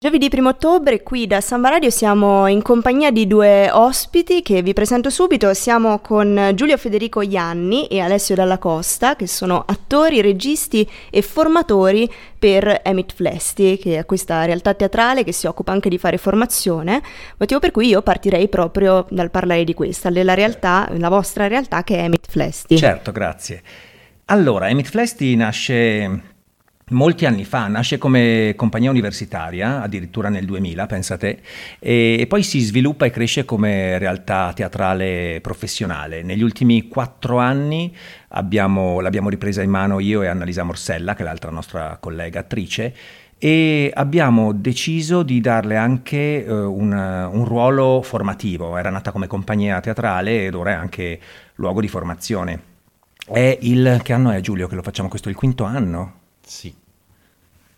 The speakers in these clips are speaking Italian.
Giovedì 1 ottobre qui da Samba Radio siamo in compagnia di due ospiti che vi presento subito. Siamo con Giulio Federico Ianni e Alessio Dalla Costa che sono attori, registi e formatori per Emit Flesti che è questa realtà teatrale che si occupa anche di fare formazione, motivo per cui io partirei proprio dal parlare di questa, della realtà, la vostra realtà che è Emit Flesti. Certo, grazie. Allora, Emit Flesti nasce molti anni fa, nasce come compagnia universitaria, addirittura nel 2000, pensate, e, poi si sviluppa e cresce come realtà teatrale professionale. Negli ultimi quattro anni abbiamo, l'abbiamo ripresa in mano io e Annalisa Morsella, che è l'altra nostra collega attrice, e abbiamo deciso di darle anche uh, un, un, ruolo formativo. Era nata come compagnia teatrale ed ora è anche luogo di formazione. È il che anno è Giulio che lo facciamo questo? Il quinto anno? Sì.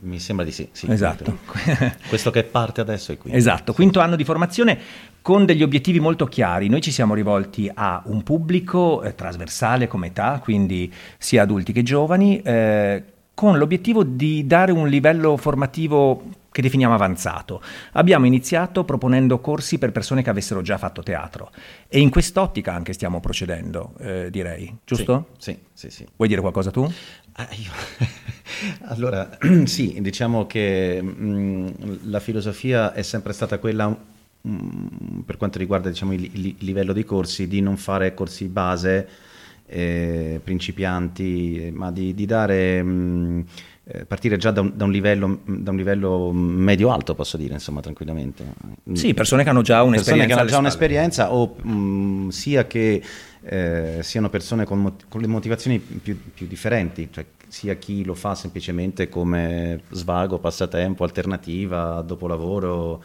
Mi sembra di sì. sì esatto. Questo che parte adesso è qui. Esatto, quinto anno di formazione con degli obiettivi molto chiari. Noi ci siamo rivolti a un pubblico eh, trasversale come età, quindi sia adulti che giovani, eh, con l'obiettivo di dare un livello formativo che definiamo avanzato. Abbiamo iniziato proponendo corsi per persone che avessero già fatto teatro e in quest'ottica anche stiamo procedendo, eh, direi, giusto? Sì, sì, sì, Vuoi dire qualcosa tu? Ah, allora, sì, diciamo che mh, mm, la filosofia è sempre stata quella, mh, mm, per quanto riguarda diciamo, il, il, livello dei corsi, di non fare corsi base, eh, principianti, ma di, di dare... Mh, mm, partire già da un, da, un livello, da un, livello, medio-alto, posso dire, insomma, tranquillamente. Sì, persone che hanno già un'esperienza. Persone che hanno già un'esperienza o mh, sia che eh, siano persone con, con, le motivazioni più, più differenti, cioè sia chi lo fa semplicemente come svago, passatempo, alternativa, dopo lavoro,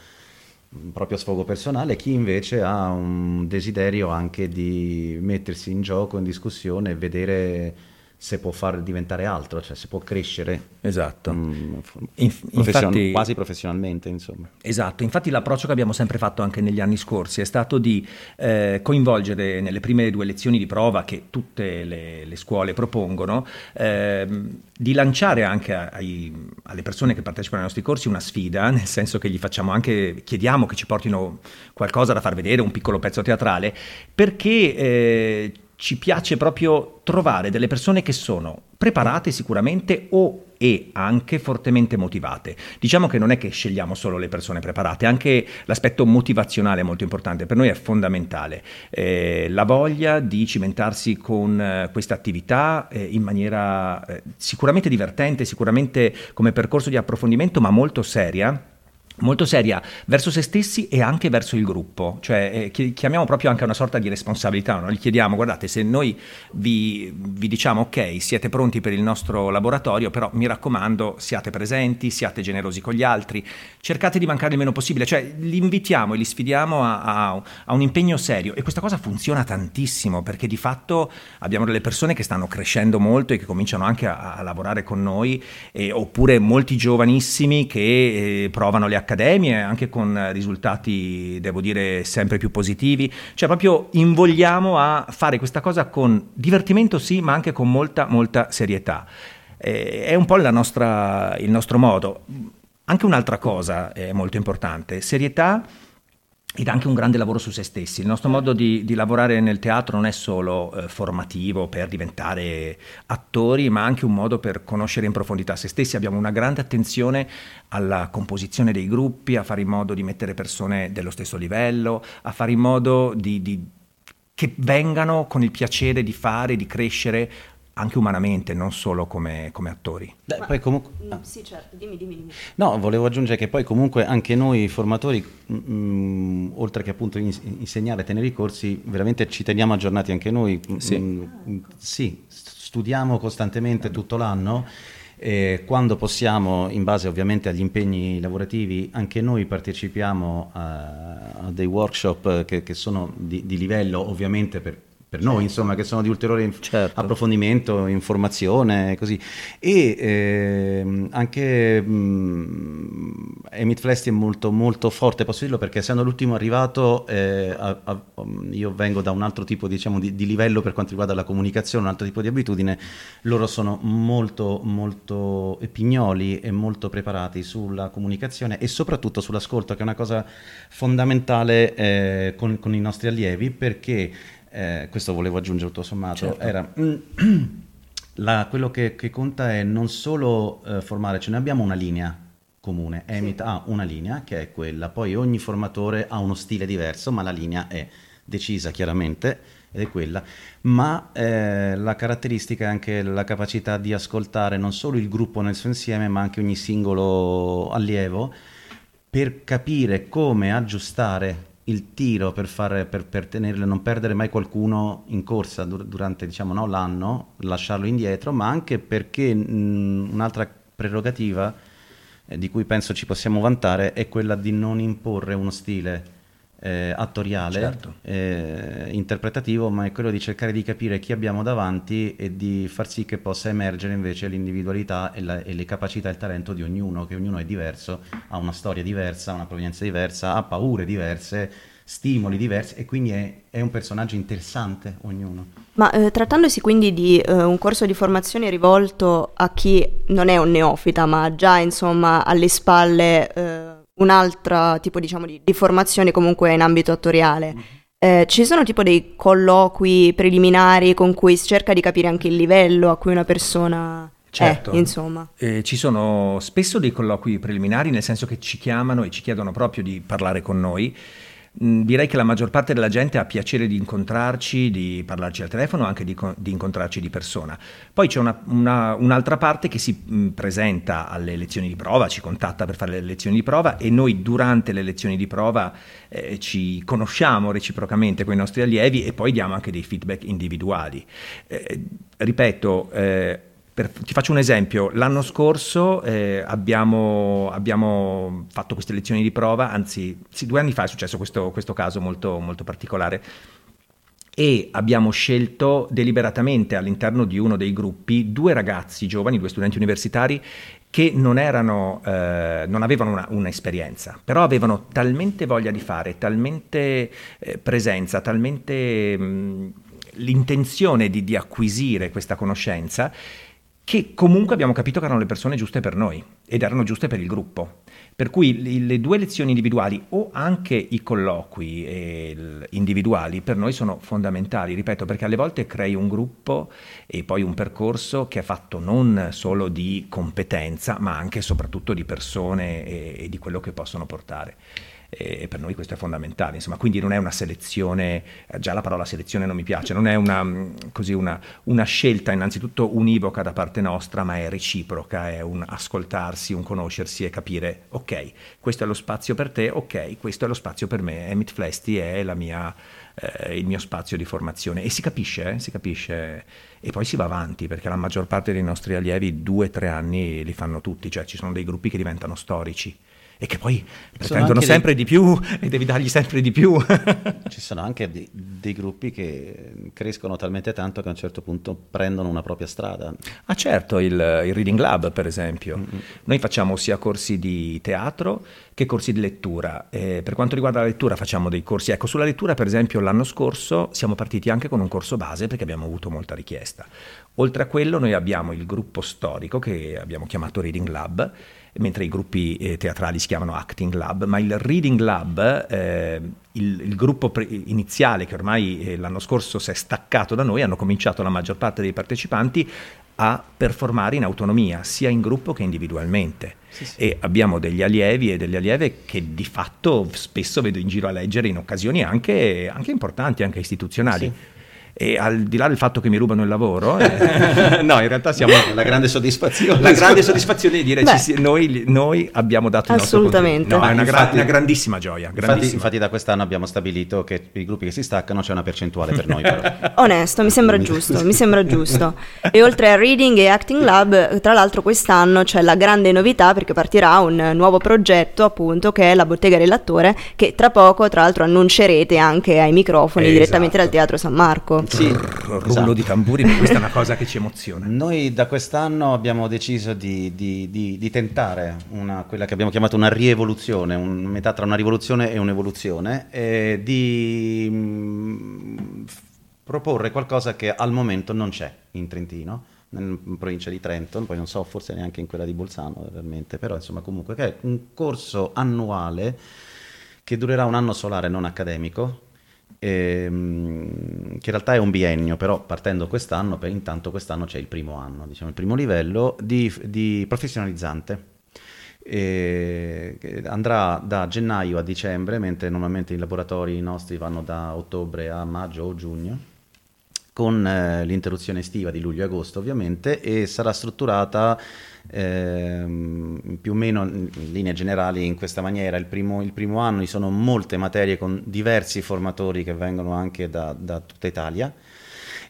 proprio sfogo personale, chi invece ha un desiderio anche di mettersi in gioco, in discussione vedere se può far diventare altro, cioè se può crescere. Esatto. Mm, profession- infatti, quasi professionalmente, insomma. Esatto, infatti l'approccio che abbiamo sempre fatto anche negli anni scorsi è stato di eh, coinvolgere nelle prime due lezioni di prova che tutte le, le scuole propongono, eh, di lanciare anche ai, alle persone che partecipano ai nostri corsi una sfida, nel senso che gli facciamo anche, chiediamo che ci portino qualcosa da far vedere, un piccolo pezzo teatrale, perché... Eh, ci piace proprio trovare delle persone che sono preparate sicuramente o e anche fortemente motivate. Diciamo che non è che scegliamo solo le persone preparate, anche l'aspetto motivazionale è molto importante, per noi è fondamentale. Eh, la voglia di cimentarsi con eh, questa attività eh, in maniera eh, sicuramente divertente, sicuramente come percorso di approfondimento, ma molto seria molto seria verso se stessi e anche verso il gruppo, cioè eh, chiamiamo proprio anche una sorta di responsabilità, no? gli chiediamo guardate se noi vi, vi, diciamo ok siete pronti per il nostro laboratorio però mi raccomando siate presenti, siate generosi con gli altri, cercate di mancare il meno possibile, cioè li invitiamo e li sfidiamo a, a, a un impegno serio. E questa cosa funziona tantissimo perché di fatto abbiamo delle persone che stanno crescendo molto e che cominciano anche a, a lavorare con noi eh, oppure molti giovanissimi che eh, provano le accademie, anche con risultati, devo dire, sempre più positivi. Cioè, proprio invogliamo a fare questa cosa con divertimento, sì, ma anche con molta, molta serietà. Eh, è un po' nostra, il nostro modo. Anche un'altra cosa è molto importante, serietà ed anche un grande lavoro su se stessi. Il nostro modo di, di lavorare nel teatro non è solo eh, formativo per diventare attori, ma anche un modo per conoscere in profondità se stessi. Abbiamo una grande attenzione alla composizione dei gruppi, a fare in modo di mettere persone dello stesso livello, a fare in modo di, di, che vengano con il piacere di fare, di crescere anche umanamente, non solo come, come attori. Beh, poi comunque... Ah. Sì, certo, dimmi, dimmi, dimmi. No, volevo aggiungere che poi comunque anche noi formatori, mh, mm, oltre che appunto insegnare, tenere i corsi, veramente ci teniamo aggiornati anche noi. Sì, mh, sì studiamo costantemente tutto l'anno. E quando possiamo, in base ovviamente agli impegni lavorativi, anche noi partecipiamo a, a dei workshop che, che sono di, di livello ovviamente per per noi, insomma, che sono di ulteriore certo. approfondimento, informazione, così. E eh, anche mh, mm, Emit Flesti è molto, molto forte, posso dirlo, perché essendo l'ultimo arrivato, eh, a, a, io vengo da un altro tipo diciamo, di, di, livello per quanto riguarda la comunicazione, un altro tipo di abitudine, loro sono molto, molto pignoli e molto preparati sulla comunicazione e soprattutto sull'ascolto, che è una cosa fondamentale eh, con, con i nostri allievi, perché eh, questo volevo aggiungere tutto sommato, certo. era la, quello che, che, conta è non solo eh, formare, ce ne abbiamo una linea comune, Emit sì. ha una linea che è quella, poi ogni formatore ha uno stile diverso, ma la linea è decisa chiaramente ed è quella, ma eh, la caratteristica è anche la capacità di ascoltare non solo il gruppo nel suo insieme, ma anche ogni singolo allievo per capire come aggiustare il tiro per, fare, per, per tenerle, non perdere mai qualcuno in corsa dur- durante diciamo, no, l'anno, lasciarlo indietro, ma anche perché mh, un'altra prerogativa eh, di cui penso ci possiamo vantare è quella di non imporre uno stile eh, attoriale, certo. eh, interpretativo, ma è quello di cercare di capire chi abbiamo davanti e di far sì che possa emergere invece l'individualità e, la, e le capacità e il talento di ognuno, che ognuno è diverso, ha una storia diversa, una provenienza diversa, ha paure diverse, stimoli diversi e quindi è, è un personaggio interessante ognuno. Ma eh, trattandosi quindi di eh, un corso di formazione rivolto a chi non è un neofita, ma già insomma alle spalle eh, un altro tipo diciamo, di, di, formazione comunque in ambito attoriale. Mm-hmm. Eh, ci sono tipo dei colloqui preliminari con cui si cerca di capire anche il livello a cui una persona certo. è, insomma. Eh, ci sono spesso dei colloqui preliminari, nel senso che ci chiamano e ci chiedono proprio di parlare con noi direi che la maggior parte della gente ha piacere di incontrarci, di parlarci al telefono, anche di, di incontrarci di persona. Poi c'è una, una, un'altra parte che si presenta alle lezioni di prova, ci contatta per fare le lezioni di prova e noi durante le lezioni di prova eh, ci conosciamo reciprocamente con i nostri allievi e poi diamo anche dei feedback individuali. Eh, ripeto, eh, per, ti faccio un esempio, l'anno scorso eh, abbiamo, abbiamo, fatto queste lezioni di prova, anzi sì, due anni fa è successo questo, questo caso molto, molto particolare. E abbiamo scelto deliberatamente all'interno di uno dei gruppi due ragazzi giovani, due studenti universitari che non, erano, eh, non avevano un'esperienza, però avevano talmente voglia di fare, talmente eh, presenza, talmente mh, l'intenzione di, di acquisire questa conoscenza che comunque abbiamo capito che erano le persone giuste per noi ed erano giuste per il gruppo. Per cui le due lezioni individuali o anche i colloqui individuali per noi sono fondamentali, ripeto, perché alle volte crei un gruppo e poi un percorso che è fatto non solo di competenza, ma anche e soprattutto di persone e di quello che possono portare e per noi questo è fondamentale, insomma, quindi non è una selezione, eh, già la parola selezione non mi piace, non è una, mm, così una, una scelta innanzitutto univoca da parte nostra, ma è reciproca, è un ascoltarsi, un conoscersi e capire, ok, questo è lo spazio per te, ok, questo è lo spazio per me, Emit Flesti è mia, eh, il mio spazio di formazione. E si capisce, eh, si capisce. E poi si va avanti perché la maggior parte dei nostri allievi due o tre anni li fanno tutti, cioè ci sono dei gruppi che diventano storici e che poi pretendono sempre dei... di più e devi dargli sempre di più. Ci sono anche dei, dei, gruppi che crescono talmente tanto che a un certo punto prendono una propria strada. Ah certo, il, il Reading Lab per esempio. Mm-hmm. Noi facciamo sia corsi di teatro che corsi di lettura. Eh, per quanto riguarda la lettura facciamo dei corsi, ecco sulla lettura per esempio l'anno scorso siamo partiti anche con un corso base perché abbiamo avuto molta richiesta. Oltre a quello noi abbiamo il gruppo storico che abbiamo chiamato Reading Lab mentre i gruppi eh, teatrali si chiamano Acting Lab, ma il Reading Lab, eh, il, il, gruppo pre- iniziale che ormai eh, l'anno scorso si è staccato da noi, hanno cominciato la maggior parte dei partecipanti a performare in autonomia, sia in gruppo che individualmente. Sì, sì. E abbiamo degli allievi e delle allieve che di fatto spesso vedo in giro a leggere in occasioni anche, anche importanti, anche istituzionali. Sì e al di là del fatto che mi rubano il lavoro, eh, no, in realtà siamo la grande soddisfazione. La grande soddisfazione di dire ci, noi, noi, abbiamo dato il nostro Assolutamente. No, è una, infatti, una, grandissima gioia. Infatti, infatti, da quest'anno abbiamo stabilito che i gruppi che si staccano c'è una percentuale per noi. Però. Onesto, mi sembra giusto, mi sembra giusto. E oltre a Reading e Acting Lab, tra l'altro quest'anno c'è la grande novità perché partirà un nuovo progetto appunto che è la Bottega dell'Attore che tra poco tra l'altro annuncerete anche ai microfoni esatto. direttamente dal Teatro San Marco. Sì, rullo esatto. di tamburi, questa è una cosa che ci emoziona. Noi da quest'anno abbiamo deciso di, di, di, di tentare una, quella che abbiamo chiamato una rievoluzione, un, metà tra una rivoluzione e un'evoluzione, e di mh, mm, proporre qualcosa che al momento non c'è in Trentino in provincia di Trento, poi non so, forse neanche in quella di Bolzano realmente, però insomma comunque che è un corso annuale che durerà un anno solare non accademico, ehm, che in realtà è un biennio, però partendo quest'anno, per intanto quest'anno c'è il primo anno, diciamo il primo livello di, di professionalizzante. E andrà da gennaio a dicembre, mentre normalmente i laboratori nostri vanno da ottobre a maggio o giugno, con eh, l'interruzione estiva di luglio e agosto ovviamente, e sarà strutturata ehm, più o meno in linee generali in questa maniera. Il primo, il primo, anno ci sono molte materie con diversi formatori che vengono anche da, da tutta Italia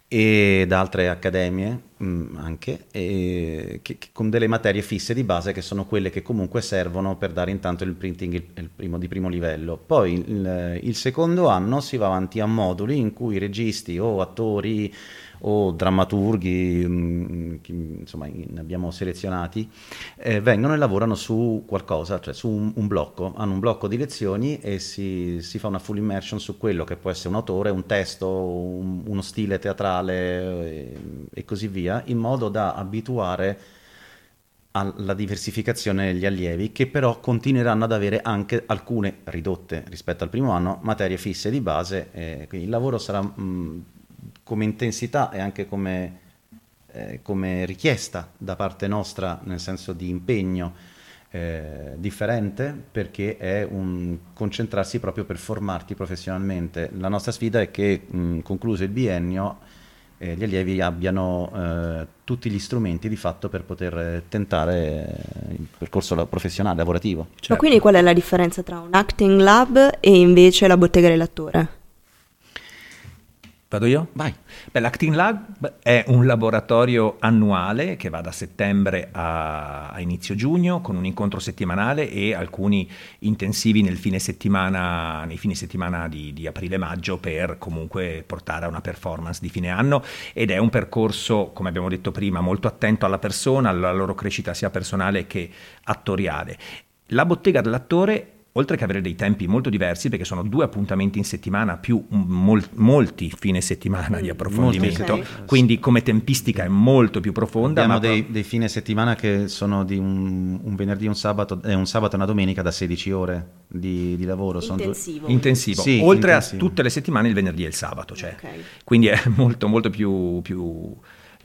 e da altre accademie mh, mm, anche, che, che, con delle materie fisse di base che sono quelle che comunque servono per dare intanto il printing il, il primo, di primo livello. Poi il, il secondo anno si va avanti a moduli in cui registi o attori o drammaturghi, mh, mm, insomma ne abbiamo selezionati, eh, vengono e lavorano su qualcosa, cioè su un, un blocco, hanno un blocco di lezioni e si, si, fa una full immersion su quello che può essere un autore, un testo, un, uno stile teatrale e, e così via, in modo da abituare alla diversificazione degli allievi che però continueranno ad avere anche alcune ridotte rispetto al primo anno materie fisse di base eh, quindi il lavoro sarà mh, mm, come intensità e anche come, eh, come, richiesta da parte nostra, nel senso di impegno eh, differente, perché è un concentrarsi proprio per formarti professionalmente. La nostra sfida è che, mh, concluso il biennio, eh, gli allievi abbiano eh, tutti gli strumenti di fatto per poter tentare eh, il percorso professionale, lavorativo. Certo. Ma quindi qual è la differenza tra un acting lab e invece la bottega dell'attore? Vado io? Vai. Beh, l'Acting Lab è un laboratorio annuale che va da settembre a, a, inizio giugno con un incontro settimanale e alcuni intensivi nel fine settimana, nei fine settimana di, di aprile-maggio per comunque portare a una performance di fine anno ed è un percorso, come abbiamo detto prima, molto attento alla persona, alla loro crescita sia personale che attoriale. La bottega dell'attore oltre che avere dei tempi molto diversi, perché sono due appuntamenti in settimana più mol- molti fine settimana di mm, approfondimento, okay. quindi come tempistica è molto più profonda. Abbiamo dei, pro- dei, fine settimana che sono di un, un venerdì, un sabato, eh, un sabato e una domenica da 16 ore di, di lavoro. Intensivo. Due... Intensivo. Sì, oltre intensivo. a tutte le settimane il venerdì e il sabato, cioè. okay. quindi è molto molto più... più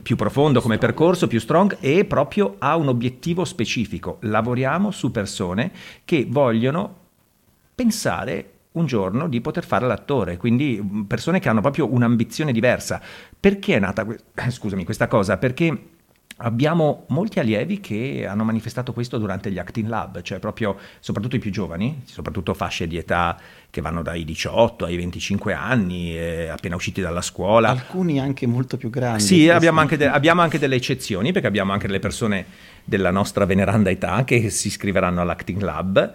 più profondo come percorso, più strong e proprio ha un obiettivo specifico. Lavoriamo su persone che vogliono pensare un giorno di poter fare l'attore, quindi persone che hanno proprio un'ambizione diversa. Perché è nata scusami, questa cosa? Perché abbiamo molti allievi che hanno manifestato questo durante gli Acting Lab, cioè proprio soprattutto i più giovani, soprattutto fasce di età che vanno dai 18 ai 25 anni, eh, appena usciti dalla scuola. Alcuni anche molto più grandi. Sì, abbiamo anche, de- abbiamo anche, delle eccezioni, perché abbiamo anche delle persone della nostra veneranda età che si iscriveranno all'Acting Lab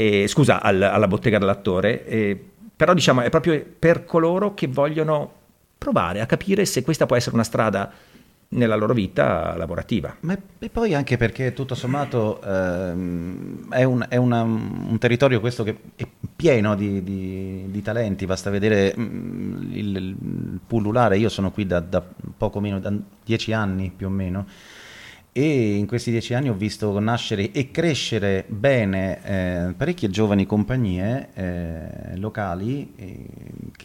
eh, scusa, al, alla bottega dell'attore, eh, però diciamo è proprio per coloro che vogliono provare a capire se questa può essere una strada nella loro vita lavorativa. Ma e poi anche perché tutto sommato ehm, è, un, è una, un, territorio questo che è pieno di, di, di talenti, basta vedere mh, mm, il, il, pullulare, io sono qui da, da poco meno, da dieci anni più o meno, e in questi dieci anni ho visto nascere e crescere bene eh, parecchie giovani compagnie eh, locali eh,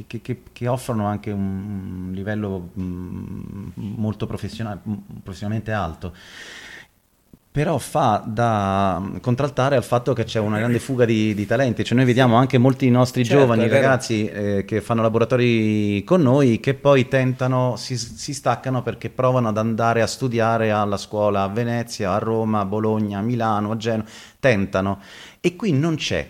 che, che, che, offrono anche un livello mh, mm, molto professionale, professionalmente alto però fa da contraltare al fatto che c'è una grande fuga di, di talenti, cioè noi vediamo anche molti nostri certo, giovani ragazzi eh, che fanno laboratori con noi che poi tentano, si, si, staccano perché provano ad andare a studiare alla scuola a Venezia, a Roma, a Bologna, a Milano, a Genova, tentano. E qui non c'è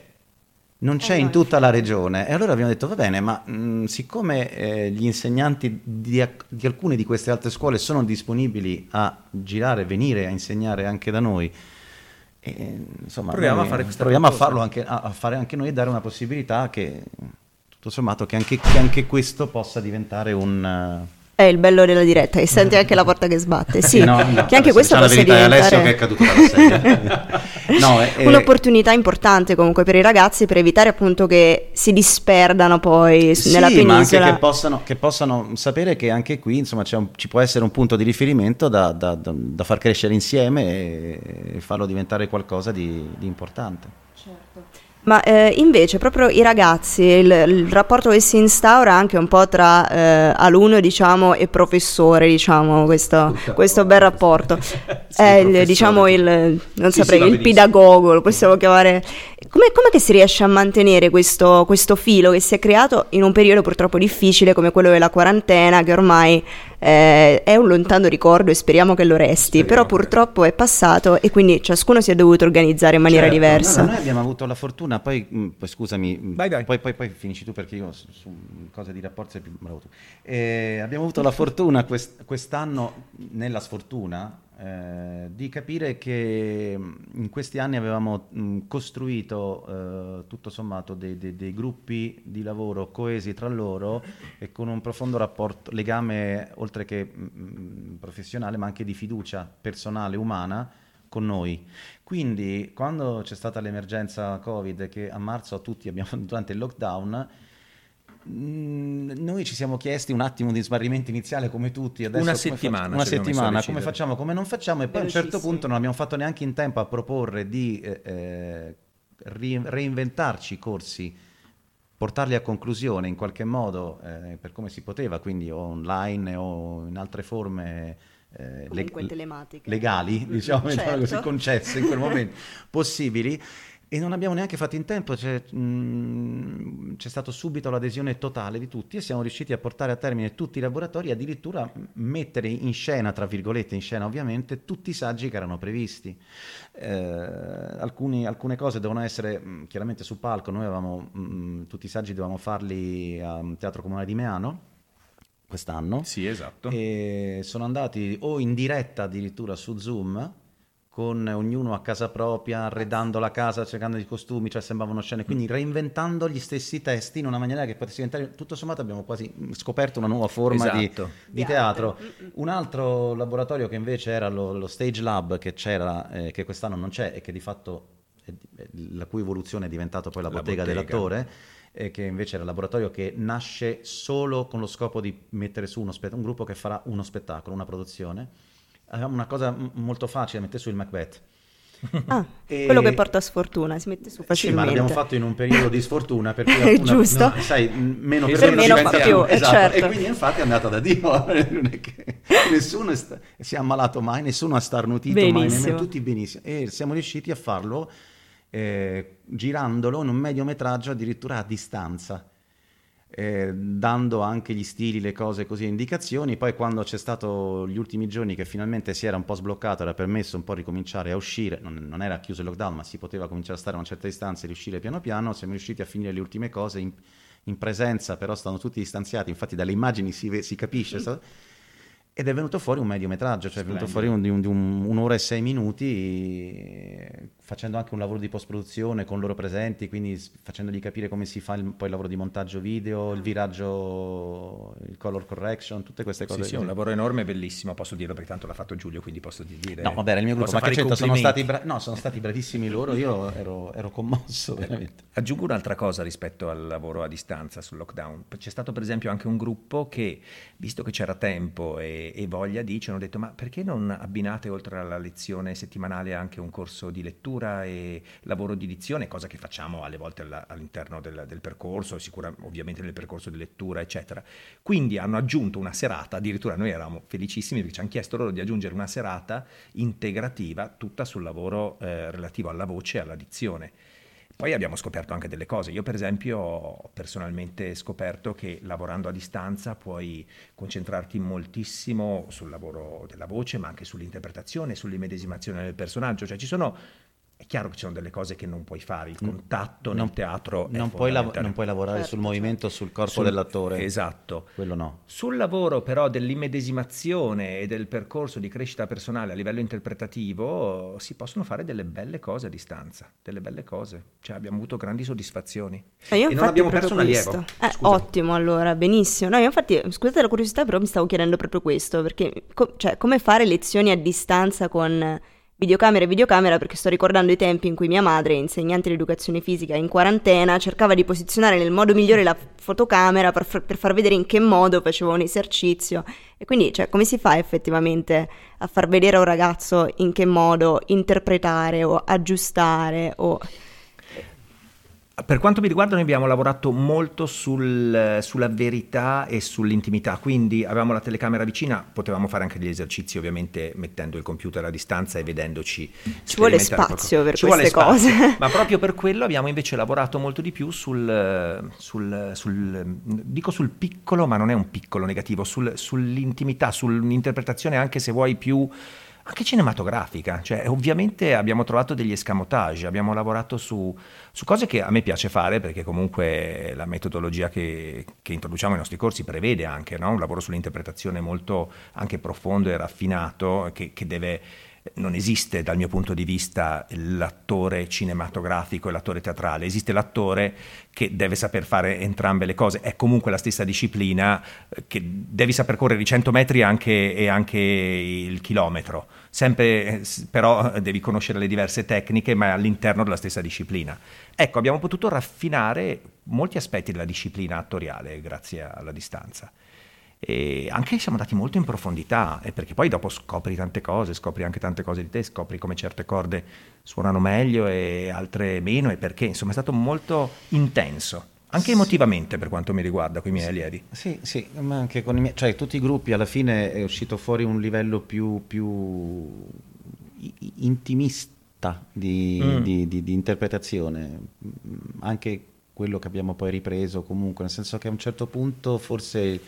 non c'è in tutta la regione. E allora abbiamo detto, va bene, ma mh, siccome eh, gli insegnanti di, di, alcune di queste altre scuole sono disponibili a girare, venire a insegnare anche da noi, e, insomma, proviamo, noi, a, fare proviamo a farlo anche, a, a, fare anche noi e dare una possibilità che tutto sommato che anche, che anche questo possa diventare un è il bello della diretta, e senti anche la porta che sbatte. Sì, no, no, che anche questo possa diventare Alessio che è caduto dalla sedia. no, è, un'opportunità importante comunque per i ragazzi per evitare appunto che si disperdano poi sì, nella penisola. ma anche che possano, che possano, sapere che anche qui insomma un, ci può essere un punto di riferimento da, da, da, da far crescere insieme e, e farlo diventare qualcosa di, di importante. Certo. Ma eh, invece proprio i ragazzi, il, il, rapporto che si instaura anche un po' tra eh, alunno diciamo, e professore, diciamo, questo, questo bel rapporto. sì, è il, diciamo il, non sì, saprei, sì, il pedagogo, lo possiamo chiamare. Come, come che si riesce a mantenere questo, questo filo che si è creato in un periodo purtroppo difficile come quello della quarantena, che ormai eh, è un lontano ricordo e speriamo che lo resti, speriamo però purtroppo è passato e quindi ciascuno si è dovuto organizzare in maniera certo, diversa. No, noi abbiamo avuto la fortuna, poi, mh, mm, poi scusami, mm, vai, vai. Poi, poi, poi, finisci tu perché io su, su cose di rapporti sei più bravo tu. Eh, abbiamo avuto la fortuna quest, quest'anno, nella sfortuna, eh, di capire che mm, in questi anni avevamo mh, costruito eh, tutto sommato dei, dei, dei, gruppi di lavoro coesi tra loro e con un profondo rapporto, legame oltre che mh, mm, professionale ma anche di fiducia personale, umana con noi. Quindi quando c'è stata l'emergenza Covid che a marzo tutti abbiamo durante il lockdown Mm, noi ci siamo chiesti un attimo di smarrimento iniziale come tutti. Adesso una settimana. Faccio, una settimana, come facciamo, come non facciamo e poi a un certo punto non abbiamo fatto neanche in tempo a proporre di eh, eh ri- reinventarci i corsi, portarli a conclusione in qualche modo eh, per come si poteva, quindi o online o in altre forme. Eh, leg- legali, diciamo, certo. così concesse in quel momento possibili e non abbiamo neanche fatto in tempo, c'è, mh, mm, c'è stata subito l'adesione totale di tutti e siamo riusciti a portare a termine tutti i laboratori e addirittura mettere in scena, tra virgolette in scena ovviamente, tutti i saggi che erano previsti. Eh, alcuni, alcune cose devono essere mh, mm, chiaramente su palco, noi avevamo mh, mm, tutti i saggi dovevamo farli al Teatro Comunale di Meano quest'anno. Sì, esatto. E sono andati o in diretta addirittura su Zoom con ognuno a casa propria, arredando la casa, cercando i costumi, cioè sembravano scene, quindi reinventando gli stessi testi in una maniera che potesse diventare, tutto sommato abbiamo quasi scoperto una nuova forma esatto. di, di, teatro. Un altro laboratorio che invece era lo, lo Stage Lab, che c'era, eh, che quest'anno non c'è e che di fatto, è, la cui evoluzione è diventato poi la, la bottega, bottega, dell'attore, che invece era il laboratorio che nasce solo con lo scopo di mettere su uno spe- un gruppo che farà uno spettacolo, una produzione avevamo una cosa m- molto facile, mettere su il Macbeth. Ah, e... quello che porta sfortuna, si mette su facilmente. Sì, ma l'abbiamo fatto in un periodo di sfortuna perché una, giusto. No, sai, meno per meno fa più, esatto. certo. E quindi infatti è andata da Dio, non è che nessuno sta, si è ammalato mai, nessuno ha starnutito benissimo. mai, nemmeno tutti benissimo. E siamo riusciti a farlo eh, girandolo in un mediometraggio addirittura a distanza eh, dando anche gli stili, le cose così, indicazioni. Poi quando c'è stato gli ultimi giorni che finalmente si era un po' sbloccato, era permesso un po' ricominciare a uscire, non, non era chiuso il lockdown, ma si poteva cominciare a stare a una certa distanza e riuscire piano piano, siamo riusciti a finire le ultime cose in, in presenza, però stanno tutti distanziati, infatti dalle immagini si, si capisce. Mm-hmm. Ed è venuto fuori un mediometraggio, cioè Splendido. è venuto fuori un, un, un, un'ora e sei minuti facendo anche un lavoro di post-produzione con loro presenti, quindi facendogli capire come si fa il, poi il lavoro di montaggio video, il viraggio, il color correction, tutte queste cose. Sì, sì, è un lavoro enorme e bellissimo, posso dirlo perché tanto l'ha fatto Giulio, quindi posso dire... No, vabbè, il mio gruppo, ma che certo, sono stati, bra- no, sono stati bravissimi loro, io ero, ero commosso veramente. Aggiungo un'altra cosa rispetto al lavoro a distanza sul lockdown. C'è stato per esempio anche un gruppo che, visto che c'era tempo e, e voglia di, ci hanno detto ma perché non abbinate oltre alla lezione settimanale anche un corso di lettura? Scrittura e lavoro di edizione, cosa che facciamo alle volte all'interno del, del percorso, sicuramente ovviamente nel percorso di lettura, eccetera. Quindi hanno aggiunto una serata, addirittura noi eravamo felicissimi perché ci hanno chiesto loro di aggiungere una serata integrativa tutta sul lavoro eh, relativo alla voce e alla dizione. Poi abbiamo scoperto anche delle cose. Io, per esempio, ho personalmente scoperto che lavorando a distanza puoi concentrarti moltissimo sul lavoro della voce, ma anche sull'interpretazione, sull'immedesimazione del personaggio. Cioè, ci sono è chiaro che ci sono delle cose che non puoi fare, il contatto non, nel teatro non puoi, lav- non puoi lavorare certo, sul certo. movimento, sul corpo sul, dell'attore. Esatto. Quello no. Sul lavoro però dell'immedesimazione e del percorso di crescita personale a livello interpretativo si possono fare delle belle cose a distanza, delle belle cose. Cioè abbiamo avuto grandi soddisfazioni. E, io e non abbiamo perso un allievo. Eh, ottimo allora, benissimo. No, io infatti, scusate la curiosità, però mi stavo chiedendo proprio questo, perché co- cioè, come fare lezioni a distanza con videocamera e videocamera perché sto ricordando i tempi in cui mia madre, insegnante di educazione fisica in quarantena, cercava di posizionare nel modo migliore la fotocamera per, per far vedere in che modo faceva un esercizio. E quindi, cioè, come si fa effettivamente a far vedere a un ragazzo in che modo interpretare o aggiustare o per quanto mi riguarda, noi abbiamo lavorato molto sul, sulla verità e sull'intimità, quindi avevamo la telecamera vicina, potevamo fare anche degli esercizi, ovviamente mettendo il computer a distanza e vedendoci. Ci vuole spazio per Ci queste cose. Spazio, ma proprio per quello abbiamo invece lavorato molto di più sul, sul, sul dico sul piccolo, ma non è un piccolo negativo, sull'intimità, sull'interpretazione anche se vuoi più anche cinematografica, cioè ovviamente abbiamo trovato degli escamotage, abbiamo lavorato su, su, cose che a me piace fare perché comunque la metodologia che, che introduciamo ai nostri corsi prevede anche no? un lavoro sull'interpretazione molto anche profondo e raffinato che, che deve non esiste dal mio punto di vista l'attore cinematografico e l'attore teatrale, esiste l'attore che deve saper fare entrambe le cose, è comunque la stessa disciplina eh, che devi saper correre i 100 metri anche, e anche il chilometro, sempre eh, però devi conoscere le diverse tecniche ma all'interno della stessa disciplina. Ecco, abbiamo potuto raffinare molti aspetti della disciplina attoriale grazie alla distanza. E anche siamo andati molto in profondità, perché poi dopo scopri tante cose, scopri anche tante cose di te, scopri come certe corde suonano meglio e altre meno e perché, insomma è stato molto intenso. Anche emotivamente per quanto mi riguarda con i miei allievi. Sì, sì, ma anche con i miei, cioè tutti i gruppi alla fine è uscito fuori un livello più, più intimista di, mm. di, di, di interpretazione, anche quello che abbiamo poi ripreso comunque, nel senso che a un certo punto forse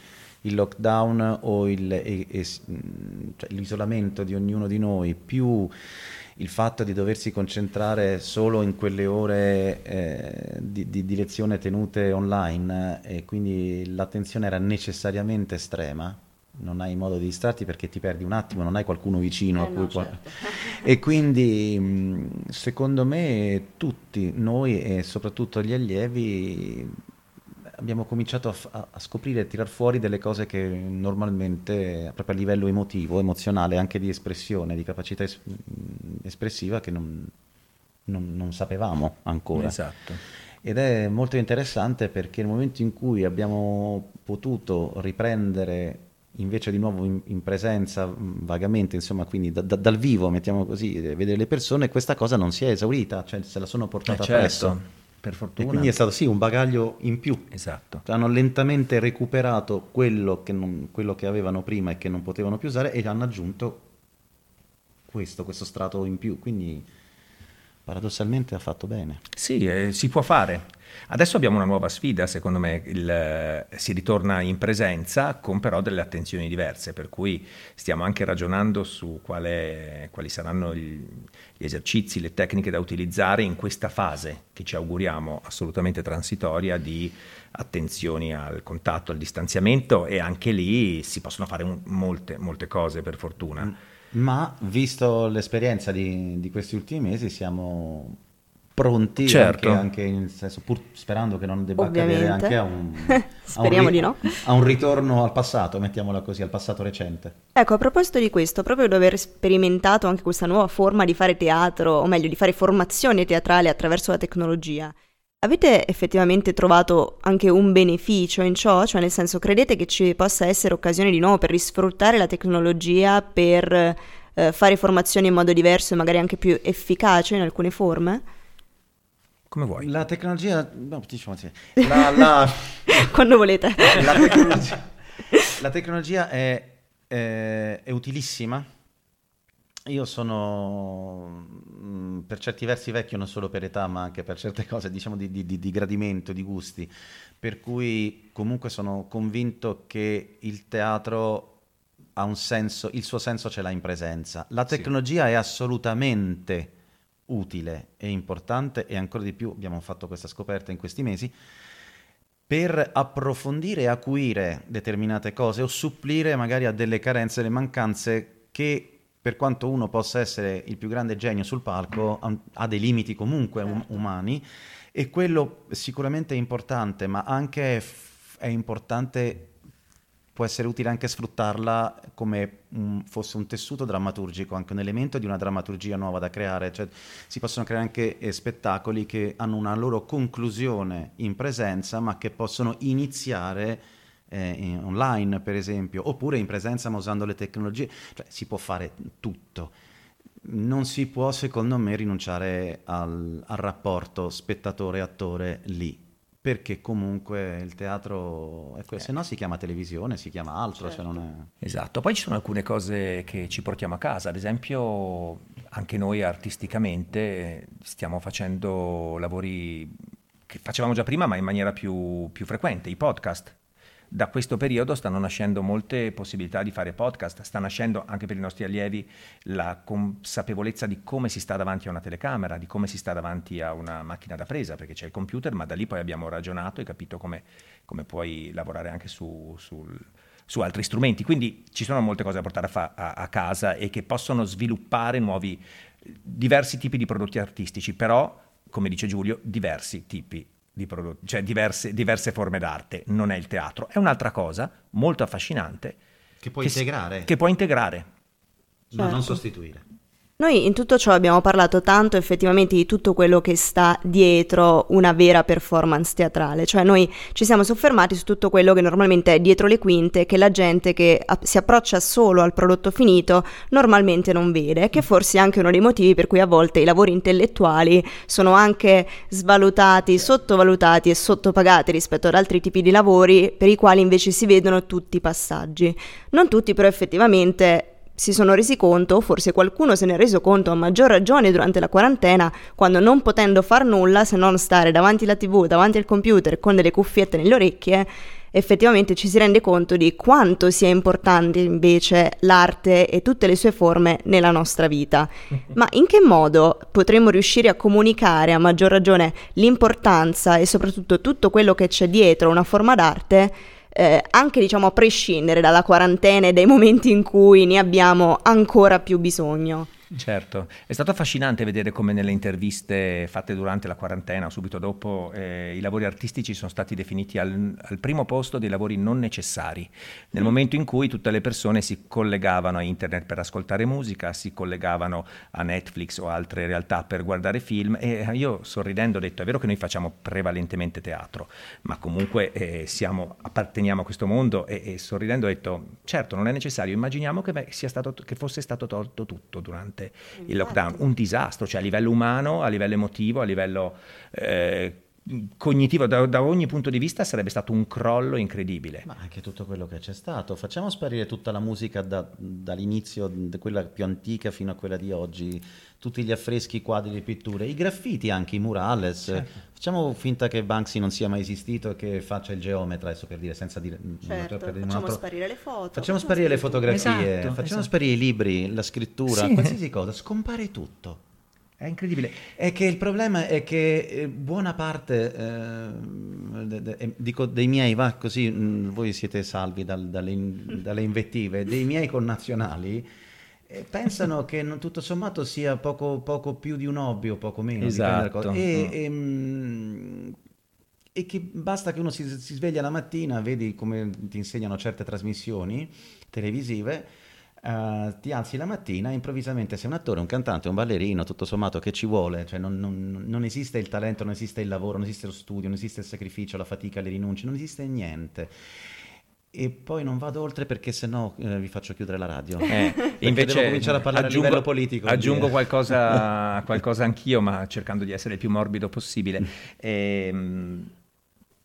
il lockdown o il, e, e, cioè, l'isolamento di ognuno di noi, più il fatto di doversi concentrare solo in quelle ore eh, di, di, di, lezione tenute online e quindi l'attenzione era necessariamente estrema, non hai modo di distratti perché ti perdi un attimo, non hai qualcuno vicino eh a cui no, certo. e quindi secondo me tutti noi e soprattutto gli allievi abbiamo cominciato a, a scoprire e a tirar fuori delle cose che normalmente, proprio a livello emotivo, emozionale, anche di espressione, di capacità es- espressiva, che non, non, non, sapevamo ancora. Esatto. Ed è molto interessante perché nel momento in cui abbiamo potuto riprendere invece di nuovo in, in presenza vagamente, insomma, quindi da, da, dal vivo, mettiamo così, vedere le persone, questa cosa non si è esaurita, cioè se la sono portata eh certo. presso per fortuna. E quindi è stato sì un bagaglio in più. Esatto. Hanno lentamente recuperato quello che, non, quello che, avevano prima e che non potevano più usare e hanno aggiunto questo, questo strato in più. Quindi paradossalmente ha fatto bene. Sì, eh, si può fare. Adesso abbiamo una nuova sfida, secondo me, il, eh, si ritorna in presenza con però delle attenzioni diverse, per cui stiamo anche ragionando su quale, quali saranno gli, gli esercizi, le tecniche da utilizzare in questa fase che ci auguriamo assolutamente transitoria di attenzioni al contatto, al distanziamento e anche lì si possono fare un, molte, molte cose per fortuna. Ma visto l'esperienza di, di questi ultimi mesi siamo pronti certo. anche, anche nel senso, pur sperando che non debba Ovviamente. accadere anche a un, Speriamo a un, di no. a un ritorno al passato, mettiamola così, al passato recente. Ecco, a proposito di questo, proprio dopo aver sperimentato anche questa nuova forma di fare teatro, o meglio di fare formazione teatrale attraverso la tecnologia, avete effettivamente trovato anche un beneficio in ciò? Cioè nel senso, credete che ci possa essere occasione di nuovo per risfruttare la tecnologia per eh, fare formazione in modo diverso e magari anche più efficace in alcune forme? Come vuoi. La tecnologia... No, diciamo sì. La, la... Quando volete. La tecnologia, la tecnologia è, è, è, utilissima. Io sono mm, per certi versi vecchio non solo per età, ma anche per certe cose, diciamo, di, di, di gradimento, di gusti. Per cui comunque sono convinto che il teatro ha un senso, il suo senso ce l'ha in presenza. La tecnologia sì. è assolutamente utile e importante e ancora di più abbiamo fatto questa scoperta in questi mesi per approfondire e acuire determinate cose o supplire magari a delle carenze, delle mancanze che per quanto uno possa essere il più grande genio sul palco, ha dei limiti comunque um- umani e quello sicuramente è importante, ma anche è importante può essere utile anche sfruttarla come un, fosse un tessuto drammaturgico, anche un elemento di una drammaturgia nuova da creare. Cioè, si possono creare anche eh, spettacoli che hanno una loro conclusione in presenza, ma che possono iniziare eh, online, per esempio, oppure in presenza ma usando le tecnologie. Cioè, si può fare tutto. Non si può, secondo me, rinunciare al, al rapporto spettatore-attore lì perché comunque il teatro è questo, eh. se no si chiama televisione, si chiama altro. Certo. Cioè non è... Esatto, poi ci sono alcune cose che ci portiamo a casa, ad esempio anche noi artisticamente stiamo facendo lavori che facevamo già prima ma in maniera più, più frequente, i podcast da questo periodo stanno nascendo molte possibilità di fare podcast, sta nascendo anche per i nostri allievi la consapevolezza di come si sta davanti a una telecamera, di come si sta davanti a una macchina da presa, perché c'è il computer, ma da lì poi abbiamo ragionato e capito come, come puoi lavorare anche su, sul, su altri strumenti. Quindi ci sono molte cose da portare a, fa- a, a casa e che possono sviluppare nuovi, diversi tipi di prodotti artistici, però, come dice Giulio, diversi tipi di prodotti, cioè diverse, diverse, forme d'arte, non è il teatro, è un'altra cosa molto affascinante. Che puoi che integrare. che puoi integrare. Ma certo. non sostituire. Noi in tutto ciò abbiamo parlato tanto effettivamente di tutto quello che sta dietro una vera performance teatrale, cioè noi ci siamo soffermati su tutto quello che normalmente è dietro le quinte, che la gente che si approccia solo al prodotto finito normalmente non vede, che forse è anche uno dei motivi per cui a volte i lavori intellettuali sono anche svalutati, sottovalutati e sottopagati rispetto ad altri tipi di lavori per i quali invece si vedono tutti i passaggi. Non tutti però effettivamente si sono resi conto, forse qualcuno se ne è reso conto a maggior ragione durante la quarantena, quando non potendo far nulla se non stare davanti alla tv, davanti al computer con delle cuffiette nelle orecchie, effettivamente ci si rende conto di quanto sia importante invece l'arte e tutte le sue forme nella nostra vita. Ma in che modo potremmo riuscire a comunicare a maggior ragione l'importanza e soprattutto tutto quello che c'è dietro una forma d'arte? Eh, anche diciamo a prescindere dalla quarantena e dai momenti in cui ne abbiamo ancora più bisogno. Certo, è stato affascinante vedere come nelle interviste fatte durante la quarantena o subito dopo eh, i lavori artistici sono stati definiti al, al, primo posto dei lavori non necessari, nel momento in cui tutte le persone si collegavano a internet per ascoltare musica, si collegavano a Netflix o altre realtà per guardare film e io sorridendo ho detto è vero che noi facciamo prevalentemente teatro, ma comunque eh, siamo, apparteniamo a questo mondo? E, e, sorridendo ho detto certo non è necessario, immaginiamo che, beh, stato, che fosse stato tolto tutto durante durante il lockdown, un disastro, cioè a livello umano, a livello emotivo, a livello eh, cognitivo, da, da, ogni punto di vista sarebbe stato un crollo incredibile. Ma anche tutto quello che c'è stato, facciamo sparire tutta la musica da, dall'inizio, da quella più antica fino a quella di oggi, tutti gli affreschi, i quadri, le pitture, i graffiti anche, i murales. Certo. Facciamo finta che Banksy non sia mai esistito e che faccia il geometra, adesso per dire, senza dire... Certo, per dire facciamo altro... sparire le foto. Facciamo sparire le fotografie, esatto, facciamo esatto. sparire i libri, la scrittura, sì. qualsiasi cosa, scompare tutto. È incredibile. È che il problema è che eh, buona parte, eh, de, de, eh, dico dei miei, va così, mh, mm, voi siete salvi dal, dalle, dalle, invettive, dei miei connazionali, eh, pensano che non, tutto sommato sia poco, poco, più di un hobby o poco meno. Esatto. E, e, mh, mm, e, che basta che uno si, si sveglia la mattina, vedi come ti insegnano certe trasmissioni televisive, Uh, ti alzi la mattina e improvvisamente sei un attore, un cantante, un ballerino, tutto sommato che ci vuole, cioè non, non, non, esiste il talento, non esiste il lavoro, non esiste lo studio, non esiste il sacrificio, la fatica, le rinunce, non esiste niente. E poi non vado oltre perché sennò eh, vi faccio chiudere la radio. Eh, invece devo cominciare a parlare aggiungo, a livello politico. Aggiungo qualcosa, qualcosa anch'io, ma cercando di essere il più morbido possibile. E, ehm,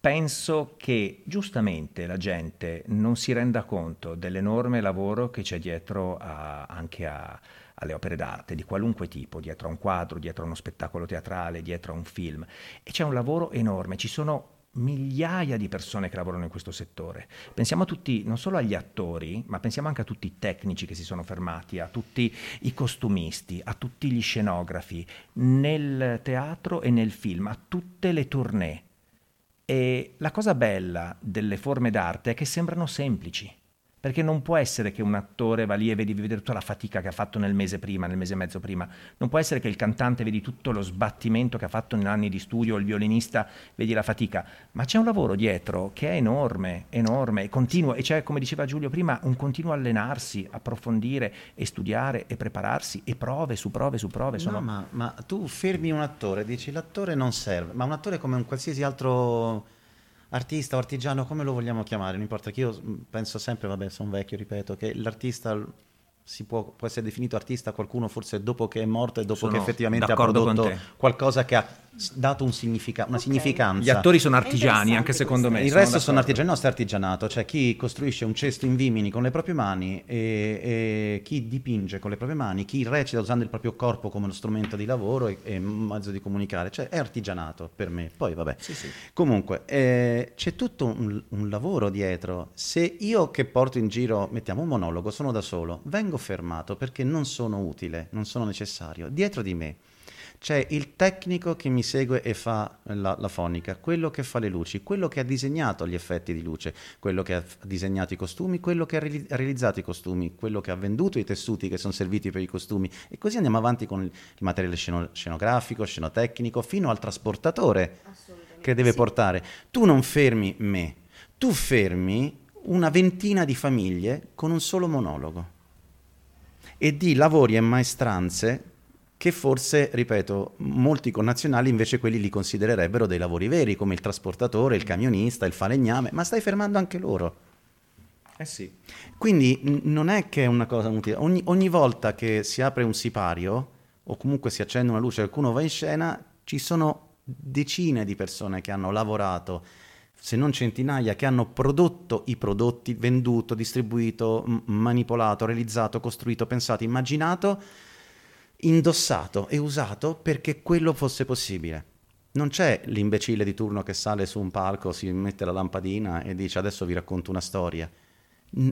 penso che giustamente la gente non si renda conto dell'enorme lavoro che c'è dietro a, anche a, alle opere d'arte di qualunque tipo, dietro a un quadro, dietro a uno spettacolo teatrale, dietro a un film. E c'è un lavoro enorme, ci sono migliaia di persone che lavorano in questo settore. Pensiamo a tutti, non solo agli attori, ma pensiamo anche a tutti i tecnici che si sono fermati, a tutti i costumisti, a tutti gli scenografi, nel teatro e nel film, a tutte le tournée. E la cosa bella delle forme d'arte è che sembrano semplici perché non può essere che un attore va lì e vedi vedere tutta la fatica che ha fatto nel mese prima, nel mese e mezzo prima. Non può essere che il cantante vedi tutto lo sbattimento che ha fatto in anni di studio, il violinista vedi la fatica. Ma c'è un lavoro dietro che è enorme, enorme, e continuo. E c'è, come diceva Giulio prima, un continuo allenarsi, approfondire e studiare e prepararsi e prove su prove su prove. Sono... No, ma, ma tu fermi un attore, dici l'attore non serve, ma un attore come un qualsiasi altro artista o artigiano, come lo vogliamo chiamare, non importa, che io penso sempre, vabbè, sono vecchio, ripeto, che l'artista si può, può, essere definito artista qualcuno forse dopo che è morto e dopo Sono che effettivamente ha prodotto qualcosa che ha dato un significa- una okay. significanza. Gli attori sono artigiani, anche secondo me. Il resto d'accordo. sono artigiani, no, è artigianato, cioè chi costruisce un cesto in vimini con le proprie mani e, e, chi dipinge con le proprie mani, chi recita usando il proprio corpo come uno strumento di lavoro e, e mezzo di comunicare, cioè è artigianato per me. Poi vabbè. Sì, sì. Comunque eh, c'è tutto un, un lavoro dietro. Se io che porto in giro, mettiamo un monologo, sono da solo, vengo fermato perché non sono utile, non sono necessario, dietro di me c'è il tecnico che mi segue e fa la, la, fonica, quello che fa le luci, quello che ha disegnato gli effetti di luce, quello che ha disegnato i costumi, quello che ha, re- realizzato i costumi, quello che ha venduto i tessuti che sono serviti per i costumi e così andiamo avanti con il, il materiale sceno- scenografico, scenotecnico, fino al trasportatore che deve sì. portare. Tu non fermi me, tu fermi una ventina di famiglie con un solo monologo e di lavori e maestranze che forse, ripeto, molti connazionali invece quelli li considererebbero dei lavori veri, come il trasportatore, il camionista, il falegname, ma stai fermando anche loro. Eh sì. Quindi n- non è che è una cosa utile. Ogni, ogni, volta che si apre un sipario o comunque si accende una luce e qualcuno va in scena, ci sono decine di persone che hanno lavorato, se non centinaia, che hanno prodotto i prodotti, venduto, distribuito, m- manipolato, realizzato, costruito, pensato, immaginato indossato e usato perché quello fosse possibile. Non c'è l'imbecille di turno che sale su un palco, si mette la lampadina e dice adesso vi racconto una storia.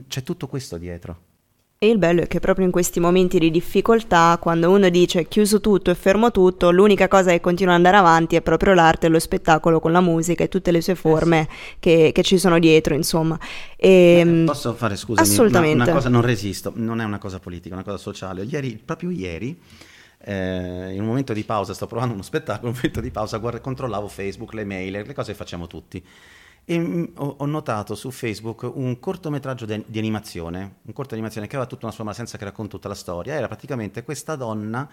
C'è tutto questo dietro. E il bello è che proprio in questi momenti di difficoltà, quando uno dice chiuso tutto e fermo tutto, l'unica cosa che continua ad andare avanti è proprio l'arte e lo spettacolo con la musica e tutte le sue forme che, che ci sono dietro, insomma. E, eh, posso fare, scusami, assolutamente. Una, una cosa, non resisto, non è una cosa politica, è una cosa sociale. Ieri, proprio ieri, eh, in un momento di pausa, sto provando uno spettacolo, in un momento di pausa guarda, controllavo Facebook, le mail, le cose che facciamo tutti e mm, ho, notato su Facebook un cortometraggio di animazione, un corto animazione che aveva tutta una sua ma senza che racconta tutta la storia, era praticamente questa donna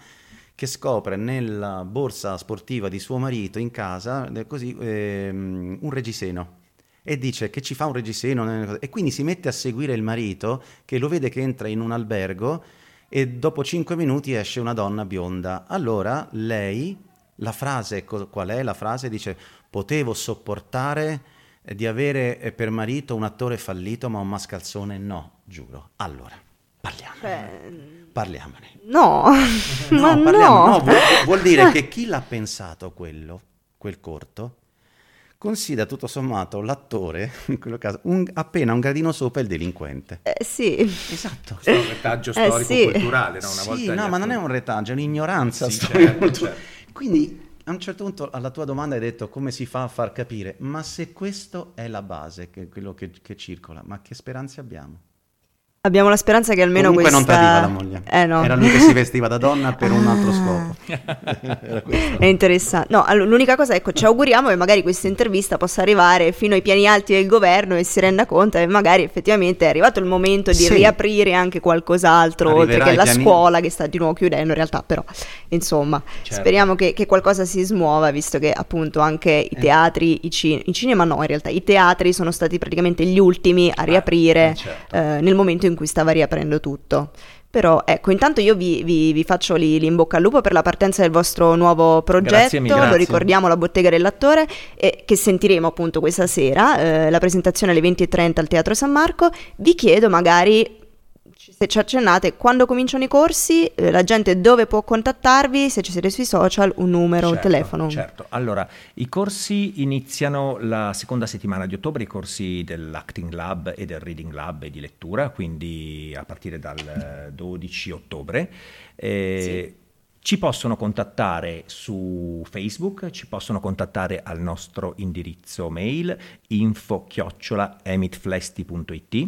che scopre nella borsa sportiva di suo marito in casa così, ehm, un reggiseno e dice che ci fa un reggiseno e quindi si mette a seguire il marito che lo vede che entra in un albergo e dopo cinque minuti esce una donna bionda. Allora lei, la frase qual è? La frase dice potevo sopportare di avere eh, per marito un attore fallito ma un mascalzone no, giuro. Allora, parliamone. Beh, parliamone. No, no, ma parliamo. no. no vuol, vuol, dire che chi l'ha pensato quello, quel corto, considera tutto sommato l'attore, in quello caso, un, appena un gradino sopra il delinquente. Eh, sì. Esatto. È un retaggio storico-culturale, eh, sì. no? Una sì, no, ma non è un retaggio, è un'ignoranza sì, certo, certo. Quindi a un certo punto alla tua domanda hai detto come si fa a far capire, ma se questo è la base, che quello che, che circola, ma che speranze abbiamo? Abbiamo la speranza che almeno Comunque questa... non tradiva la moglie. Eh, no. Era lui che si vestiva da donna per un altro scopo. È interessante. No, l'unica cosa, ecco, ci auguriamo che magari questa intervista possa arrivare fino ai piani alti del governo e si renda conto che magari effettivamente è arrivato il momento di sì. riaprire anche qualcos'altro, Arriverà oltre che la piani... scuola che sta di nuovo chiudendo in realtà, però insomma, certo. speriamo che, che, qualcosa si smuova, visto che appunto anche i eh. teatri, i, cin- i, cinema no, in realtà i teatri sono stati praticamente gli ultimi a riaprire eh, certo. eh, nel momento in in cui stava riaprendo tutto. Però ecco, intanto io vi, vi, vi faccio lì, lì, in bocca al lupo per la partenza del vostro nuovo progetto, grazie, lo ricordiamo, la bottega dell'attore, e, che sentiremo appunto questa sera, eh, la presentazione alle 20.30 al Teatro San Marco. Vi chiedo magari, se ci accennate, quando cominciano i corsi, eh, la gente dove può contattarvi, se ci siete sui social, un numero, certo, un telefono. Certo, allora i corsi iniziano la seconda settimana di ottobre, i corsi dell'Acting Lab e del Reading Lab e di lettura, quindi a partire dal 12 ottobre. Eh, sì. Ci possono contattare su Facebook, ci possono contattare al nostro indirizzo mail info-emitflesti.it.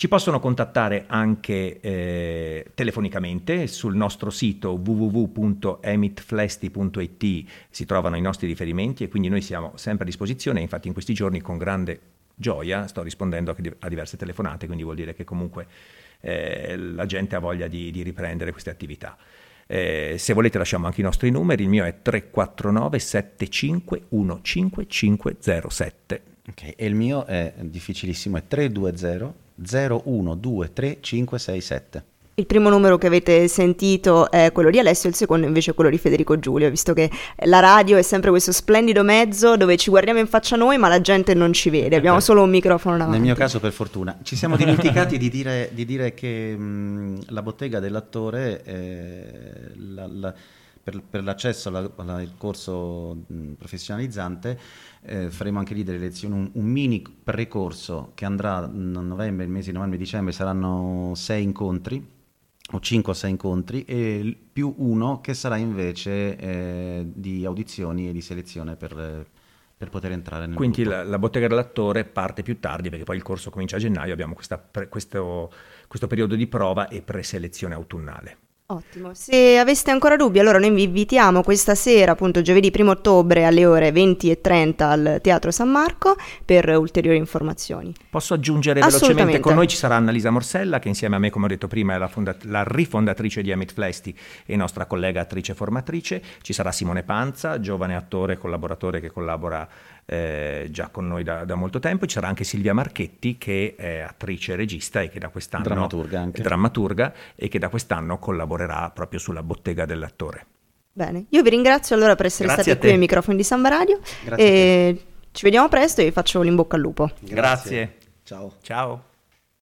Ci possono contattare anche eh, telefonicamente sul nostro sito www.emitflesti.it si trovano i nostri riferimenti e quindi noi siamo sempre a disposizione, infatti in questi giorni con grande gioia sto rispondendo a diverse telefonate, quindi vuol dire che comunque eh, la gente ha voglia di, di riprendere queste attività. Eh, se volete lasciamo anche i nostri numeri, il mio è 349 75 15507. Ok, e il mio è difficilissimo, è 320 0123 567. Il primo numero che avete sentito è quello di Alessio, il secondo invece è quello di Federico Giulio, visto che la radio è sempre questo splendido mezzo dove ci guardiamo in faccia noi ma la gente non ci vede, abbiamo eh, solo un microfono davanti. Nel mio caso per fortuna. Ci siamo dimenticati di, dire, di dire, che mh, la bottega dell'attore, eh, la, la, per, per, l'accesso alla, alla, al corso mh, professionalizzante eh, faremo anche lì delle lezioni, un, un, mini precorso che andrà a novembre, il mese di novembre e dicembre, saranno sei incontri o 5 o 6 incontri e più uno che sarà invece eh, di audizioni e di selezione per, per poter entrare nel Quindi la, la, bottega dell'attore parte più tardi perché poi il corso comincia a gennaio, abbiamo questa, pre, questo, questo periodo di prova e preselezione autunnale. Ottimo, se aveste ancora dubbi allora noi vi invitiamo questa sera, appunto giovedì 1 ottobre alle ore 20.30 al Teatro San Marco per ulteriori informazioni. Posso aggiungere velocemente, con noi ci sarà Annalisa Morsella che insieme a me come ho detto prima è la, fondat- la rifondatrice di Amit Flesti e nostra collega attrice formatrice, ci sarà Simone Panza, giovane attore e collaboratore che collabora eh, già con noi da, da, molto tempo. Ci sarà anche Silvia Marchetti che è attrice e regista e che da quest'anno drammaturga, anche. drammaturga e che da quest'anno collaborerà proprio sulla bottega dell'attore. Bene, io vi ringrazio allora per essere Grazie stati qui ai microfoni di Samba Radio Grazie e ci vediamo presto e vi faccio l'in bocca al lupo. Grazie. Grazie. Ciao. Ciao.